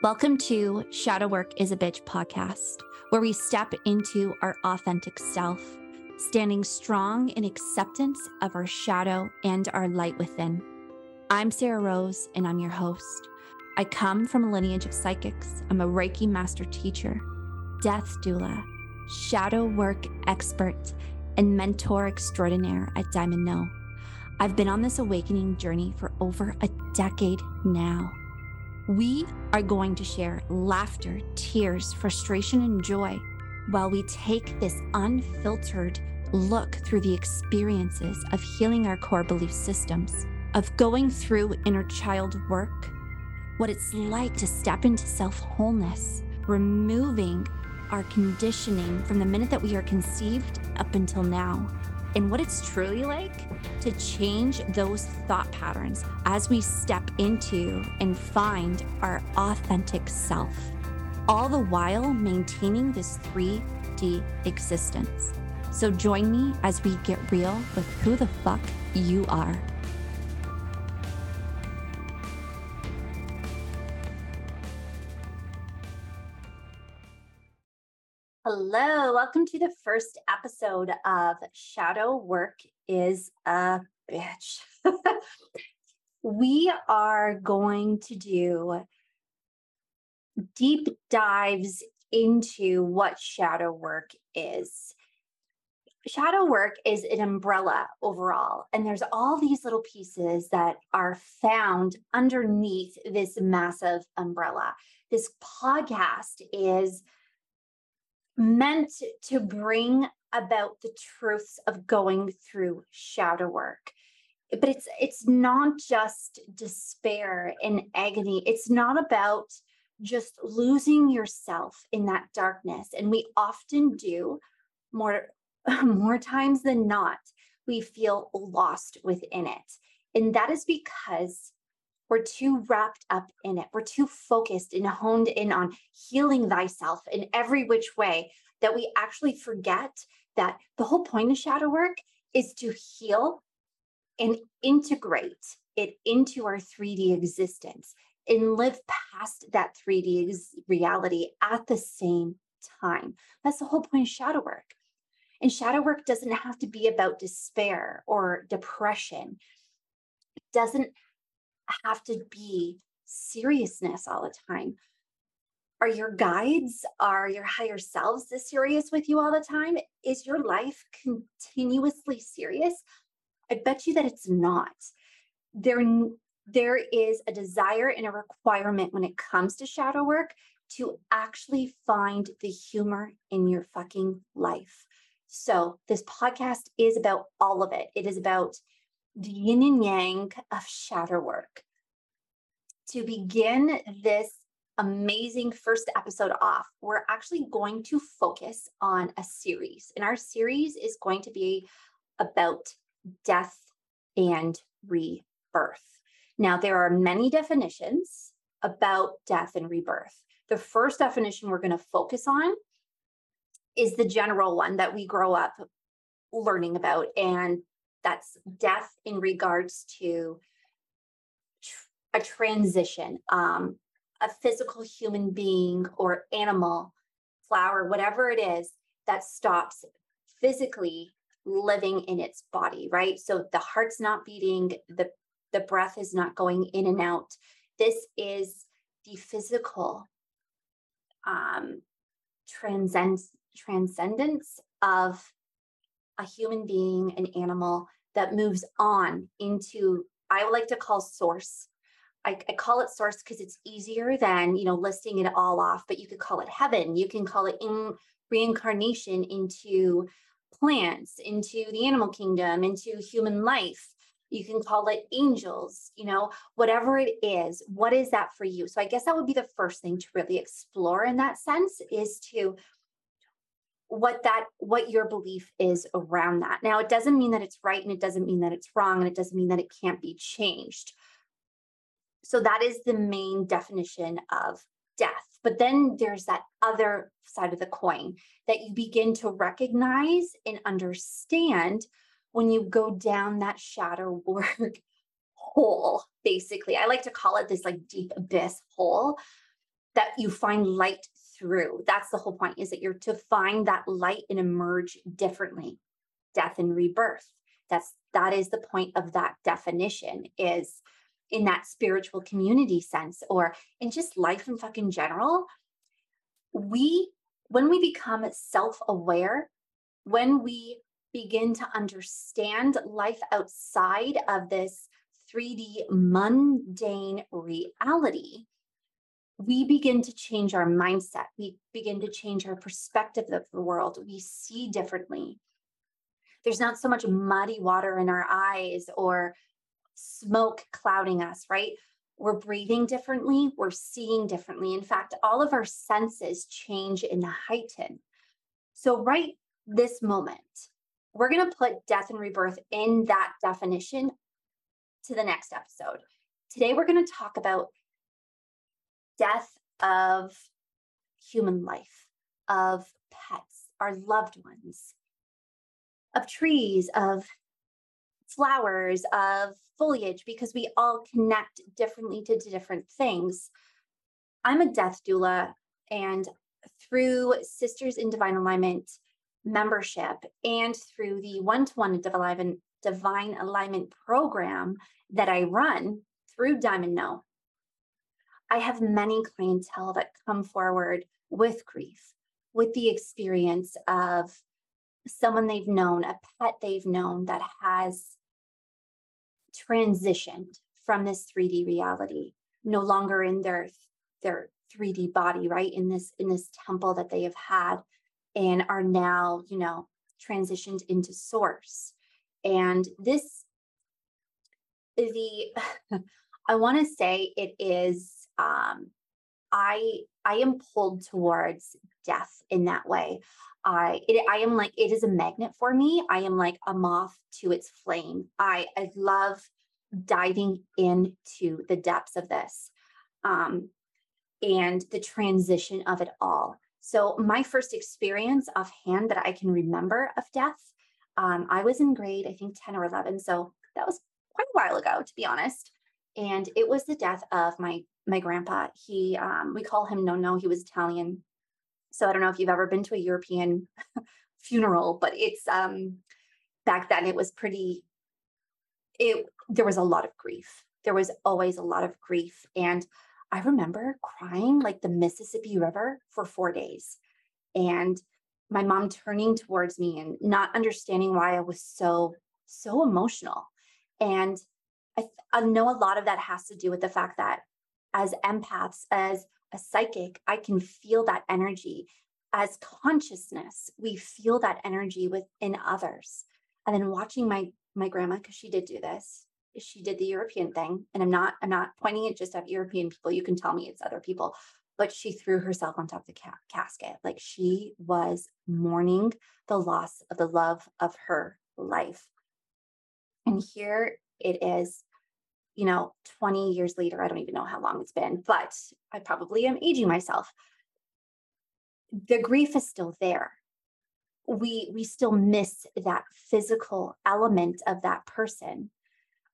Welcome to Shadow Work is a Bitch podcast, where we step into our authentic self, standing strong in acceptance of our shadow and our light within. I'm Sarah Rose, and I'm your host. I come from a lineage of psychics. I'm a Reiki master teacher, death doula, shadow work expert, and mentor extraordinaire at Diamond No. I've been on this awakening journey for over a decade now. We are going to share laughter, tears, frustration, and joy while we take this unfiltered look through the experiences of healing our core belief systems, of going through inner child work, what it's like to step into self wholeness, removing our conditioning from the minute that we are conceived up until now, and what it's truly like to change those thought patterns as we step into and find our authentic self, all the while maintaining this 3D existence. So join me as we get real with who the fuck you are. Hello, welcome to the first episode of Shadow Work is a Bitch. we are going to do deep dives into what shadow work is. Shadow work is an umbrella overall, and there's all these little pieces that are found underneath this massive umbrella. This podcast is meant to bring about the truths of going through shadow work. But it's it's not just despair and agony. It's not about just losing yourself in that darkness. And we often do more more times than not we feel lost within it. And that is because we're too wrapped up in it. We're too focused and honed in on healing thyself in every which way that we actually forget that the whole point of shadow work is to heal and integrate it into our 3D existence and live past that 3D reality at the same time. That's the whole point of shadow work. And shadow work doesn't have to be about despair or depression. It doesn't have to be seriousness all the time. Are your guides, are your higher selves this serious with you all the time? Is your life continuously serious? I bet you that it's not. There, there is a desire and a requirement when it comes to shadow work to actually find the humor in your fucking life. So, this podcast is about all of it. It is about the yin and yang of shadow work. To begin this amazing first episode off, we're actually going to focus on a series. And our series is going to be about death and rebirth. Now, there are many definitions about death and rebirth. The first definition we're going to focus on is the general one that we grow up learning about, and that's death in regards to a transition, um, a physical human being or animal, flower, whatever it is that stops physically living in its body, right? So the heart's not beating, the the breath is not going in and out. This is the physical um, transcend, transcendence of a human being, an animal that moves on into, I like to call source. I, I call it source because it's easier than, you know, listing it all off, but you could call it heaven. You can call it in reincarnation into plants, into the animal kingdom, into human life. You can call it angels, you know, whatever it is. What is that for you? So I guess that would be the first thing to really explore in that sense is to what that what your belief is around that. Now it doesn't mean that it's right and it doesn't mean that it's wrong and it doesn't mean that it can't be changed. So that is the main definition of death. But then there's that other side of the coin that you begin to recognize and understand when you go down that shadow work hole, basically. I like to call it this like deep abyss hole that you find light through. That's the whole point is that you're to find that light and emerge differently. Death and rebirth. That's that is the point of that definition is in that spiritual community sense or in just life and fucking general. We when we become self-aware, when we begin to understand life outside of this 3D mundane reality, we begin to change our mindset. We begin to change our perspective of the world. We see differently. There's not so much muddy water in our eyes or smoke clouding us, right? We're breathing differently. We're seeing differently. In fact, all of our senses change and heighten. So, right this moment, we're going to put death and rebirth in that definition to the next episode. Today, we're going to talk about death of human life, of pets, our loved ones, of trees, of flowers, of foliage, because we all connect differently to different things. I'm a death doula, and through Sisters in Divine Alignment membership and through the one to one Divine Alignment program that I run through Diamond No, I have many clientele that come forward with grief, with the experience of someone they've known, a pet they've known that has transitioned from this 3D reality, no longer in their their 3D body, right? In this in this temple that they have had and are now, you know, transitioned into source. And this the I want to say it is um, I I am pulled towards death in that way. I it, I am like it is a magnet for me. I am like a moth to its flame. I I love diving into the depths of this um, and the transition of it all. So my first experience offhand that I can remember of death, um, I was in grade I think ten or eleven. So that was quite a while ago, to be honest. And it was the death of my my grandpa. He um, we call him No No. He was Italian. So I don't know if you've ever been to a European funeral, but it's um back then it was pretty it there was a lot of grief. There was always a lot of grief. And I remember crying like the Mississippi River for four days. And my mom turning towards me and not understanding why I was so, so emotional. And I, I know a lot of that has to do with the fact that as empaths, as a psychic, I can feel that energy. As consciousness, we feel that energy within others. And then watching my my grandma, because she did do this, she did the European thing. And I'm not, I'm not pointing it just at European people. You can tell me it's other people, but she threw herself on top of the ca- casket. Like she was mourning the loss of the love of her life. And here it is you know, 20 years later, I don't even know how long it's been, but I probably am aging myself. The grief is still there. We we still miss that physical element of that person.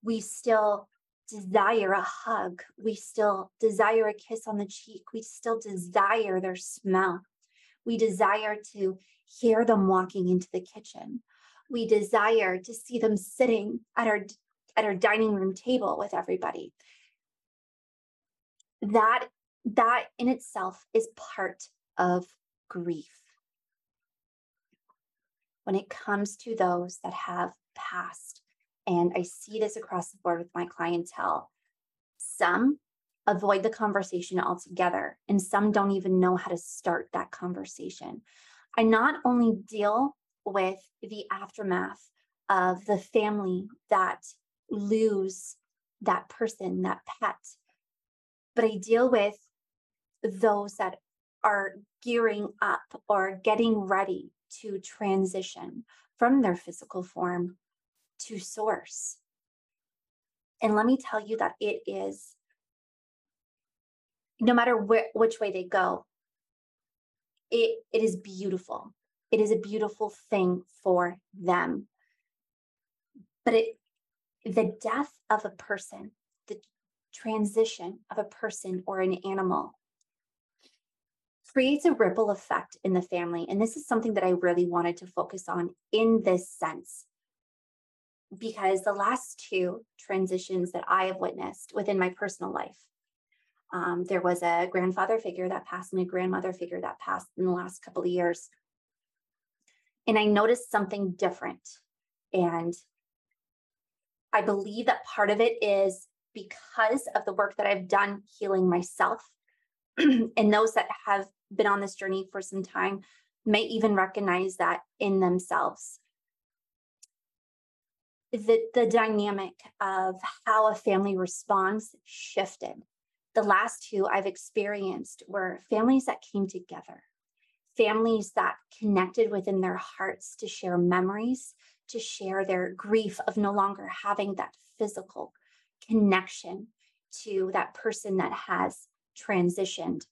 We still desire a hug. We still desire a kiss on the cheek. We still desire their smell. We desire to hear them walking into the kitchen. We desire to see them sitting at our at our dining room table with everybody. That that in itself is part of grief. When it comes to those that have passed and i see this across the board with my clientele some avoid the conversation altogether and some don't even know how to start that conversation. I not only deal with the aftermath of the family that lose that person, that pet. But I deal with those that are gearing up or getting ready to transition from their physical form to source. And let me tell you that it is, no matter wh- which way they go, it, it is beautiful. It is a beautiful thing for them. But it the death of a person, the transition of a person or an animal creates a ripple effect in the family. And this is something that I really wanted to focus on in this sense. Because the last two transitions that I have witnessed within my personal life, um, there was a grandfather figure that passed and a grandmother figure that passed in the last couple of years. And I noticed something different. And I believe that part of it is because of the work that I've done healing myself. and those that have been on this journey for some time may even recognize that in themselves. The, the dynamic of how a family responds shifted. The last two I've experienced were families that came together, families that connected within their hearts to share memories, to share their grief of no longer having that physical connection to that person that has transitioned.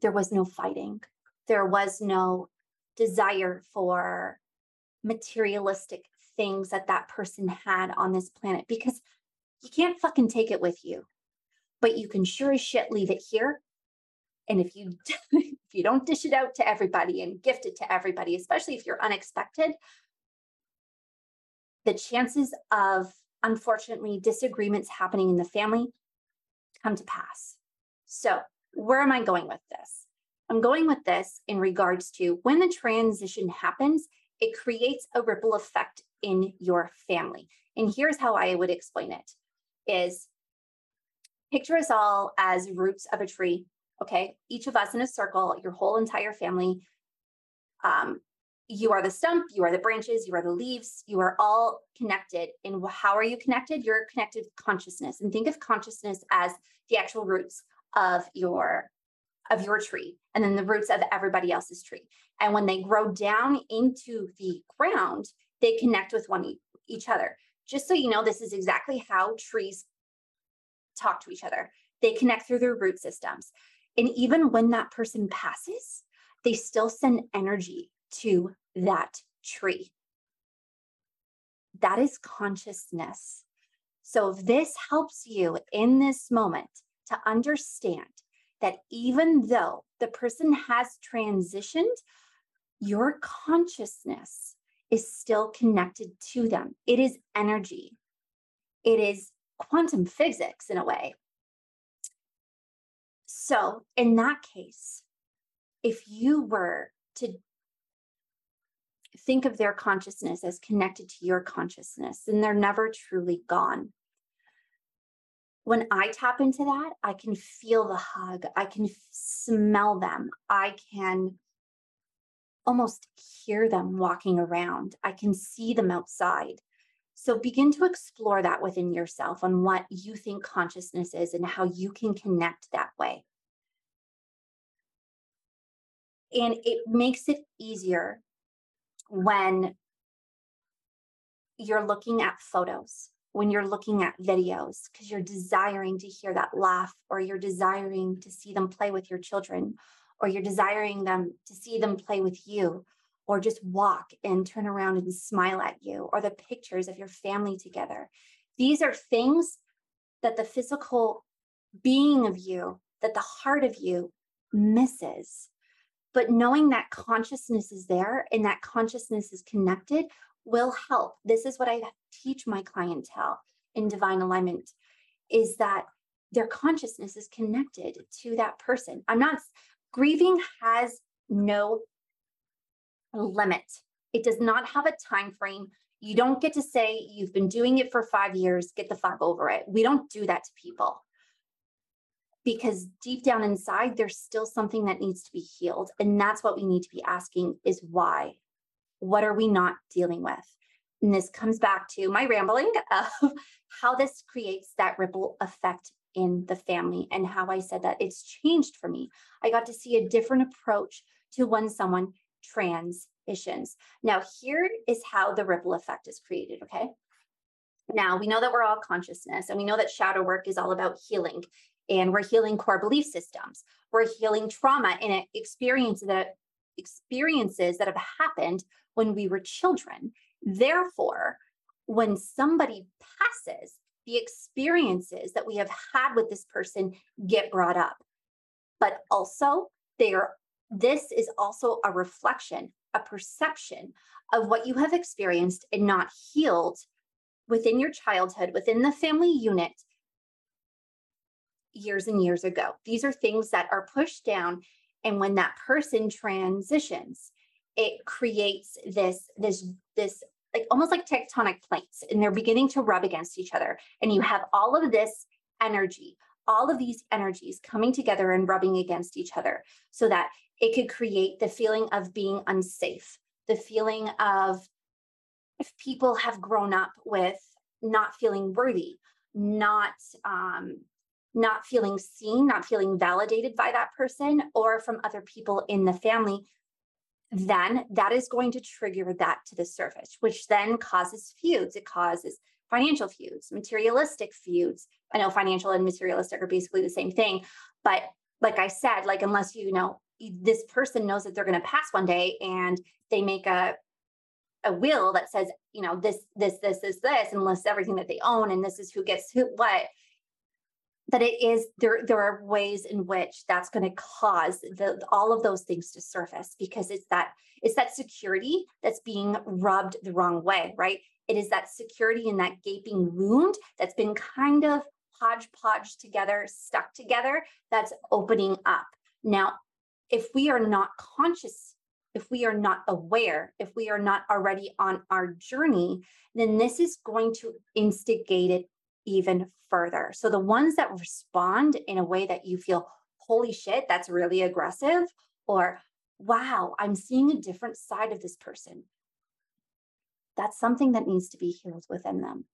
There was no fighting, there was no desire for materialistic things that that person had on this planet because you can't fucking take it with you, but you can sure as shit leave it here. And if you if you don't dish it out to everybody and gift it to everybody, especially if you're unexpected, the chances of unfortunately disagreements happening in the family come to pass. So, where am I going with this? I'm going with this in regards to when the transition happens, it creates a ripple effect in your family. And here's how I would explain it is picture us all as roots of a tree, okay? Each of us in a circle, your whole entire family um, you are the stump, you are the branches, you are the leaves, you are all connected. And how are you connected? You're connected with consciousness. And think of consciousness as the actual roots of your of your tree and then the roots of everybody else's tree. And when they grow down into the ground, they connect with one e- each other. Just so you know, this is exactly how trees talk to each other. They connect through their root systems. And even when that person passes, they still send energy to that tree. That is consciousness. So, if this helps you in this moment to understand that even though the person has transitioned, your consciousness is still connected to them. It is energy, it is quantum physics in a way. So, in that case, if you were to think of their consciousness as connected to your consciousness and they're never truly gone. When I tap into that, I can feel the hug, I can smell them, I can almost hear them walking around, I can see them outside. So begin to explore that within yourself on what you think consciousness is and how you can connect that way. And it makes it easier when you're looking at photos, when you're looking at videos, because you're desiring to hear that laugh, or you're desiring to see them play with your children, or you're desiring them to see them play with you, or just walk and turn around and smile at you, or the pictures of your family together. These are things that the physical being of you, that the heart of you misses but knowing that consciousness is there and that consciousness is connected will help. This is what I teach my clientele in divine alignment is that their consciousness is connected to that person. I'm not grieving has no limit. It does not have a time frame. You don't get to say you've been doing it for 5 years, get the fuck over it. We don't do that to people because deep down inside there's still something that needs to be healed and that's what we need to be asking is why what are we not dealing with and this comes back to my rambling of how this creates that ripple effect in the family and how I said that it's changed for me. I got to see a different approach to when someone transitions. Now, here is how the ripple effect is created, okay? Now, we know that we're all consciousness and we know that shadow work is all about healing and we're healing core belief systems. We're healing trauma and experiences that experiences that have happened when we were children. Therefore, when somebody passes, the experiences that we have had with this person get brought up. But also, They are this is also a reflection, a perception of what you have experienced and not healed within your childhood, within the family unit years and years ago. These are things that are pushed down. And when that person transitions, it creates this, this, this like almost like tectonic plates, and they're beginning to rub against each other. And you have all of this energy, all of these energies coming together and rubbing against each other so that it could create the feeling of being unsafe, the feeling of if people have grown up with not feeling worthy, not um, not feeling seen, not feeling validated by that person or from other people in the family, then that is going to trigger that to the surface, which then causes feuds. It causes financial feuds, materialistic feuds. I know financial and materialistic are basically the same thing, but like I said, like unless you know this person knows that they're going to pass one day and they make a a will that says, you know, this, this, this, this, this, and lists everything that they own, and this is who gets who what. That it is there. There are ways in which that's going to cause the all of those things to surface because it's that it's that security that's being rubbed the wrong way, right? It is that security in that gaping wound that's been kind of hodgepodge together, stuck together, that's opening up. Now, if we are not conscious, if we are not aware, if we are not already on our journey, then this is going to instigate it even further. So the ones that respond in a way that you feel, holy shit, that's really aggressive, or wow, I'm seeing a different side of this person. That's something that needs to be healed within them.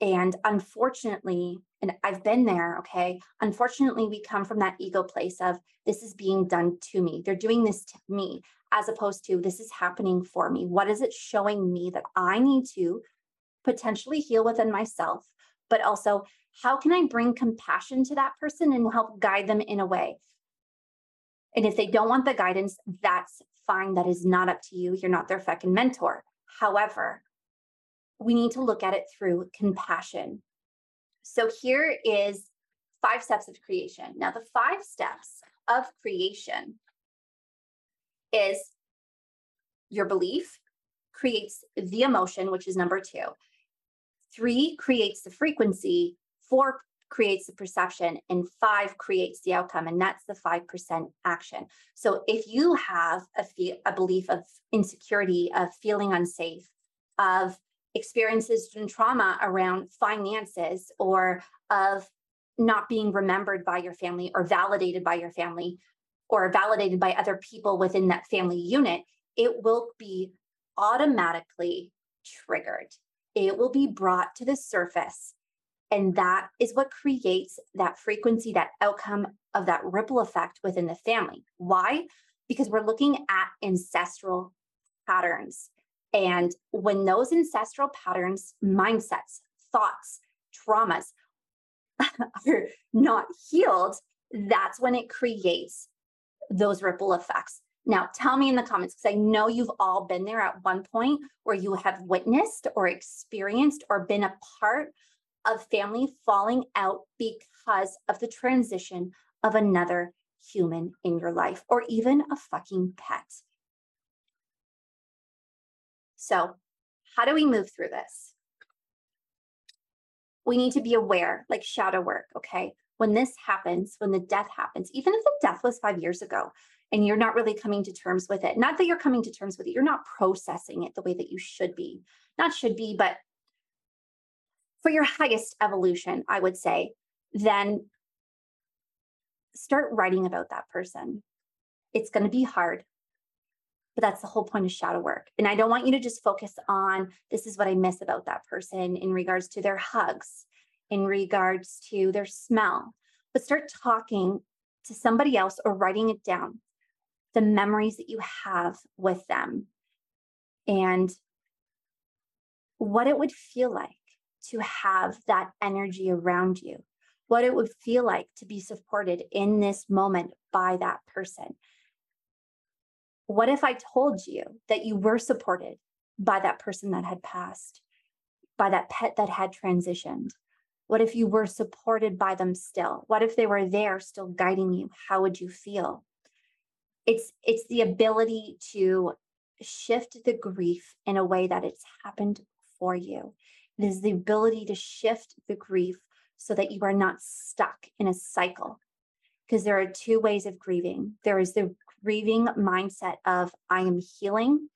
And unfortunately, and I've been there, okay. Unfortunately, we come from that ego place of this is being done to me. They're doing this to me, as opposed to this is happening for me. What is it showing me that I need to potentially heal within myself? But also, how can I bring compassion to that person and help guide them in a way? And if they don't want the guidance, that's fine. That is not up to you. You're not their fucking mentor. However, we need to look at it through compassion. So here is five steps of creation. Now, the five steps of creation is your belief creates the emotion, which is number two. Three creates the frequency. Four creates the perception and five creates the outcome and that's the 5% action so if you have a, fe- a belief of insecurity of feeling unsafe of experiences and trauma around finances or of not being remembered by your family or validated by your family or validated by other people within that family unit, it will be automatically triggered. It will be brought to the surface. And that is what creates that frequency, that outcome of that ripple effect within the family. Why? Because we're looking at ancestral patterns. And when those ancestral patterns, mindsets, thoughts, traumas are not healed, that's when it creates those ripple effects. Now, tell me in the comments because I know you've all been there at one point where you have witnessed or experienced or been a part of family falling out because of the transition of another human in your life or even a fucking pet. So, how do we move through this? We need to be aware, like shadow work, okay? When this happens, when the death happens, even if the death was five years ago and you're not really coming to terms with it, not that you're coming to terms with it, you're not processing it the way that you should be, not should be, but for your highest evolution, I would say, then start writing about that person. It's going to be hard but that's the whole point of shadow work. And I don't want you to just focus on this is what I miss about that person in regards to their hugs, in regards to their smell, but start talking to somebody else or writing it down the memories that you have with them and what it would feel like to have that energy around you, what it would feel like to be supported in this moment by that person. What if I told you that you were supported by that person that had passed, by that pet that had transitioned? What if you were supported by them still? What if they were there still guiding you? How would you feel? It's it's the ability to shift the grief in a way that it's happened for you. It is the ability to shift the grief so that you are not stuck in a cycle. Because there are two ways of grieving. There is the grieving mindset of I am healing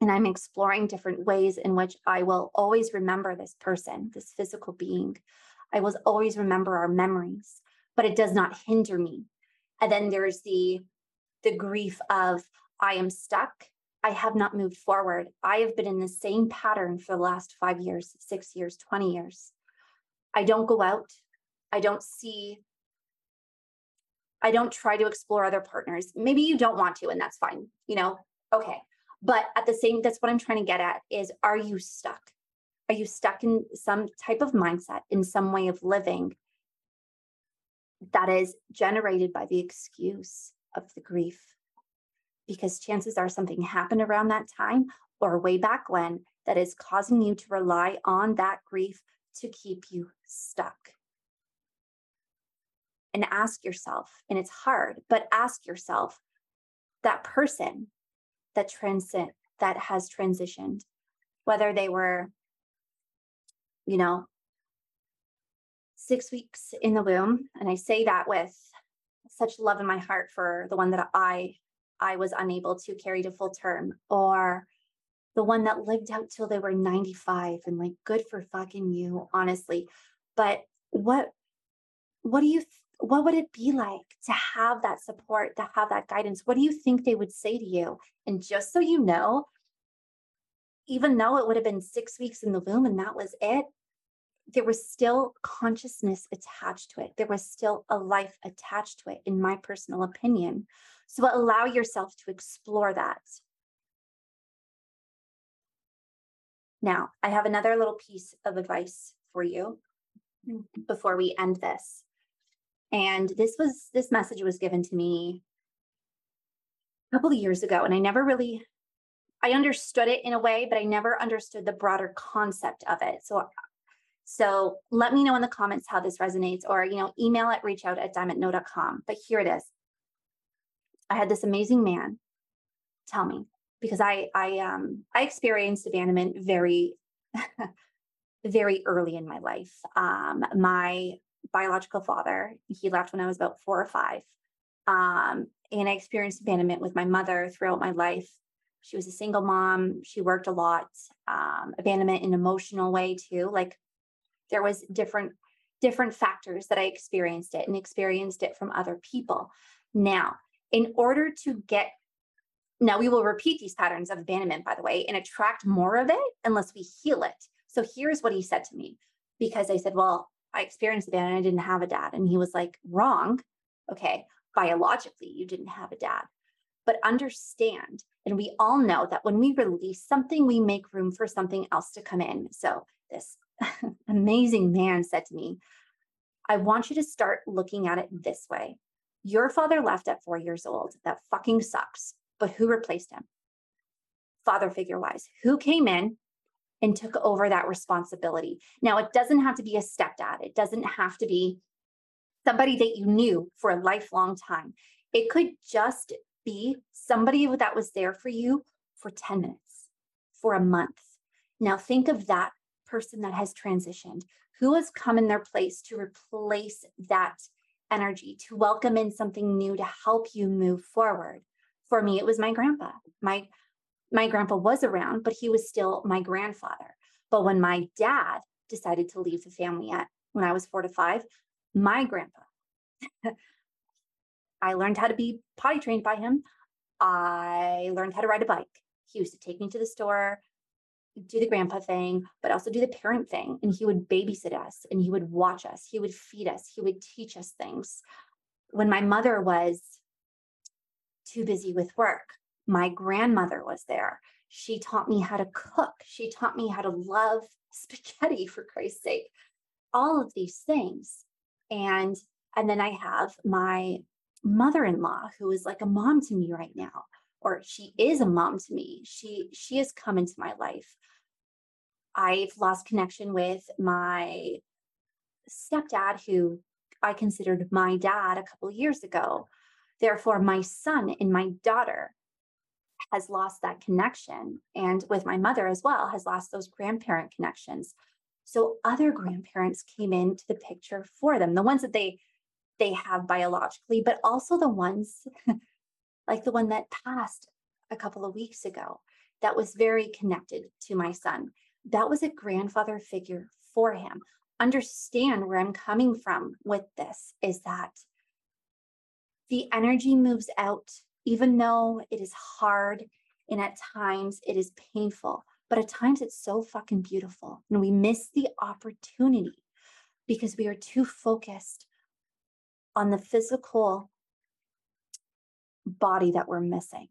and I'm exploring different ways in which I will always remember this person, this physical being. I will always remember our memories, but it does not hinder me. And then there's the the grief of I am stuck. I have not moved forward. I have been in the same pattern for the last 5 years, 6 years, 20 years. I don't go out. I don't see I don't try to explore other partners. Maybe you don't want to and that's fine. You know, okay. But at the same that's what I'm trying to get at is are you stuck? Are you stuck in some type of mindset, in some way of living that is generated by the excuse of the grief? Because chances are something happened around that time or way back when that is causing you to rely on that grief to keep you stuck. And ask yourself, and it's hard, but ask yourself that person that transcend that has transitioned, whether they were, you know, six weeks in the womb, and I say that with such love in my heart for the one that I I was unable to carry to full term, or the one that lived out till they were 95 and like good for fucking you honestly. But what what do you what would it be like to have that support to have that guidance? What do you think they would say to you? And just so you know even though it would have been 6 weeks in the womb and that was it there was still consciousness attached to it there was still a life attached to it in my personal opinion so allow yourself to explore that Now, I have another little piece of advice for you mm-hmm. before we end this. And this was this message was given to me a couple of years ago and I never really I understood it in a way, but I never understood the broader concept of it. So so let me know in the comments how this resonates or you know email at reach out at diamondno.com. But here it is. I had this amazing man tell me because I I um I experienced abandonment very very early in my life. Um, my biological father he left when I was about four or five, um, and I experienced abandonment with my mother throughout my life. She was a single mom. She worked a lot. Um, abandonment in emotional way too. Like there was different different factors that I experienced it and experienced it from other people. Now, in order to get now, we will repeat these patterns of abandonment, by the way, and attract more of it unless we heal it. So here's what he said to me because I said, Well, I experienced abandonment. I didn't have a dad. And he was like, Wrong. Okay. Biologically, you didn't have a dad. But understand, and we all know that when we release something, we make room for something else to come in. So this amazing man said to me, I want you to start looking at it this way. Your father left at four years old. That fucking sucks but who replaced him? Father figure wise, who came in and took over that responsibility? Now, it doesn't have to be a stepdad, it doesn't have to be somebody that you knew for a lifelong time. It could just be somebody that was there for you for 10 minutes, for a month. Now, think of that person that has transitioned. Who has come in their place to replace that energy, to welcome in something new to help you move forward? for me it was my grandpa my my grandpa was around but he was still my grandfather but when my dad decided to leave the family at when i was 4 to 5 my grandpa i learned how to be potty trained by him i learned how to ride a bike he used to take me to the store do the grandpa thing, but also do the parent thing. And he would babysit us and he would watch us. He would feed us. He would teach us things. When my mother was too busy with work. My grandmother was there. She taught me how to cook. She taught me how to love spaghetti for Christ's sake. All of these things. And and then I have my mother-in-law who is like a mom to me right now or she is a mom to me. She she has come into my life. I've lost connection with my stepdad who I considered my dad a couple years ago Therefore, my son and my daughter has lost that connection. And with my mother as well, has lost those grandparent connections. So other grandparents came into the picture for them, the ones that they they have biologically, but also the ones like the one that passed a couple of weeks ago that was very connected to my son. That was a grandfather figure for him. Understand where I'm coming from with this is that the energy moves out, even though it is hard and at times it is painful, but at times it's so fucking beautiful. And we miss the opportunity because we are too focused on the physical body that we're missing.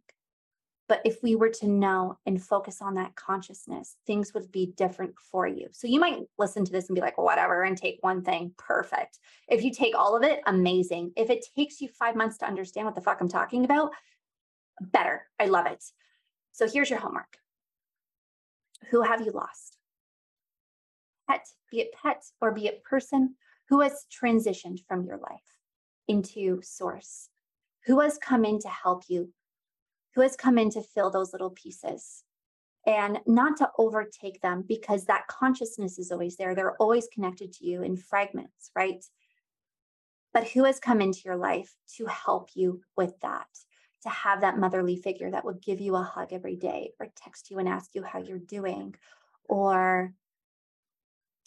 But if we were to know and focus on that consciousness, things would be different for you. So you might listen to this and be like, whatever, and take one thing, perfect. If you take all of it, amazing. If it takes you five months to understand what the fuck I'm talking about, better. I love it. So here's your homework Who have you lost? Pet, be it pet or be it person, who has transitioned from your life into source? Who has come in to help you who has come in to fill those little pieces and not to overtake them because that consciousness is always there. They're always connected to you in fragments, right? But who has come into your life to help you with that? To have that motherly figure that will give you a hug every day or text you and ask you how you're doing or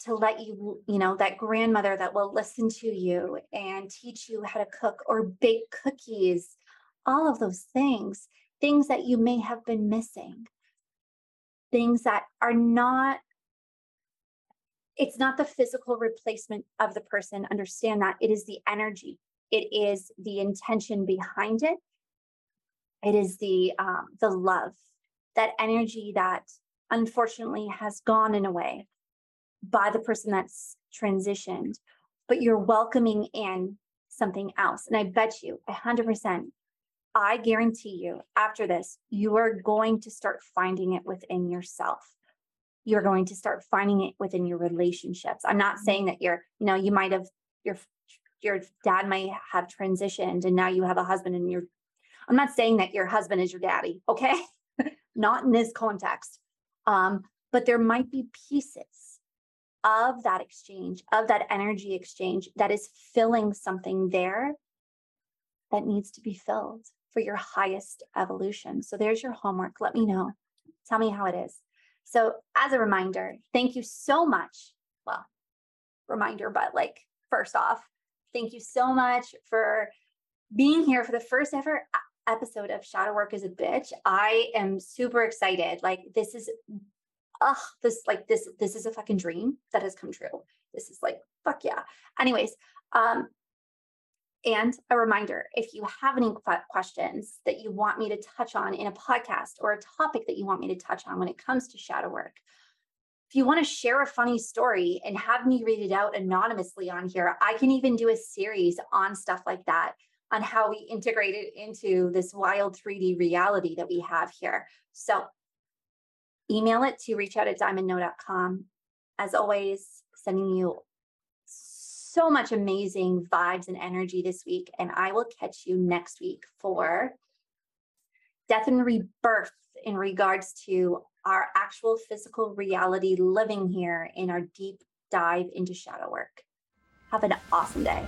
to let you, you know, that grandmother that will listen to you and teach you how to cook or bake cookies, all of those things things that you may have been missing, things that are not, it's not the physical replacement of the person. Understand that it is the energy, it is the intention behind it, it is the um, the love, that energy that unfortunately has gone in a way by the person that's transitioned, but you're welcoming in something else. And I bet you 100% I guarantee you, after this, you are going to start finding it within yourself. You're going to start finding it within your relationships. I'm not saying that you're, you know, you might have your your dad might have transitioned and now you have a husband and you're I'm not saying that your husband is your daddy, okay? not in this context. Um, but there might be pieces of that exchange, of that energy exchange that is filling something there that needs to be filled for your highest evolution. So there's your homework. Let me know. Tell me how it is. So, as a reminder, thank you so much. Well, reminder, but like, first off, thank you so much for being here for the first ever episode of Shadow Work is a Bitch. I am super excited. Like, this is, ugh, this, like, this, this is a fucking dream that has come true. This is like, fuck yeah. Anyways, um, and a reminder if you have any questions that you want me to touch on in a podcast or a topic that you want me to touch on when it comes to shadow work, if you want to share a funny story and have me read it out anonymously on here, I can even do a series on stuff like that, on how we integrate it into this wild 3D reality that we have here. So email it to reach out at diamondno.com. As always, sending you so much amazing vibes and energy this week. And I will catch you next week for death and rebirth in regards to our actual physical reality living here in our deep dive into shadow work. Have an awesome day.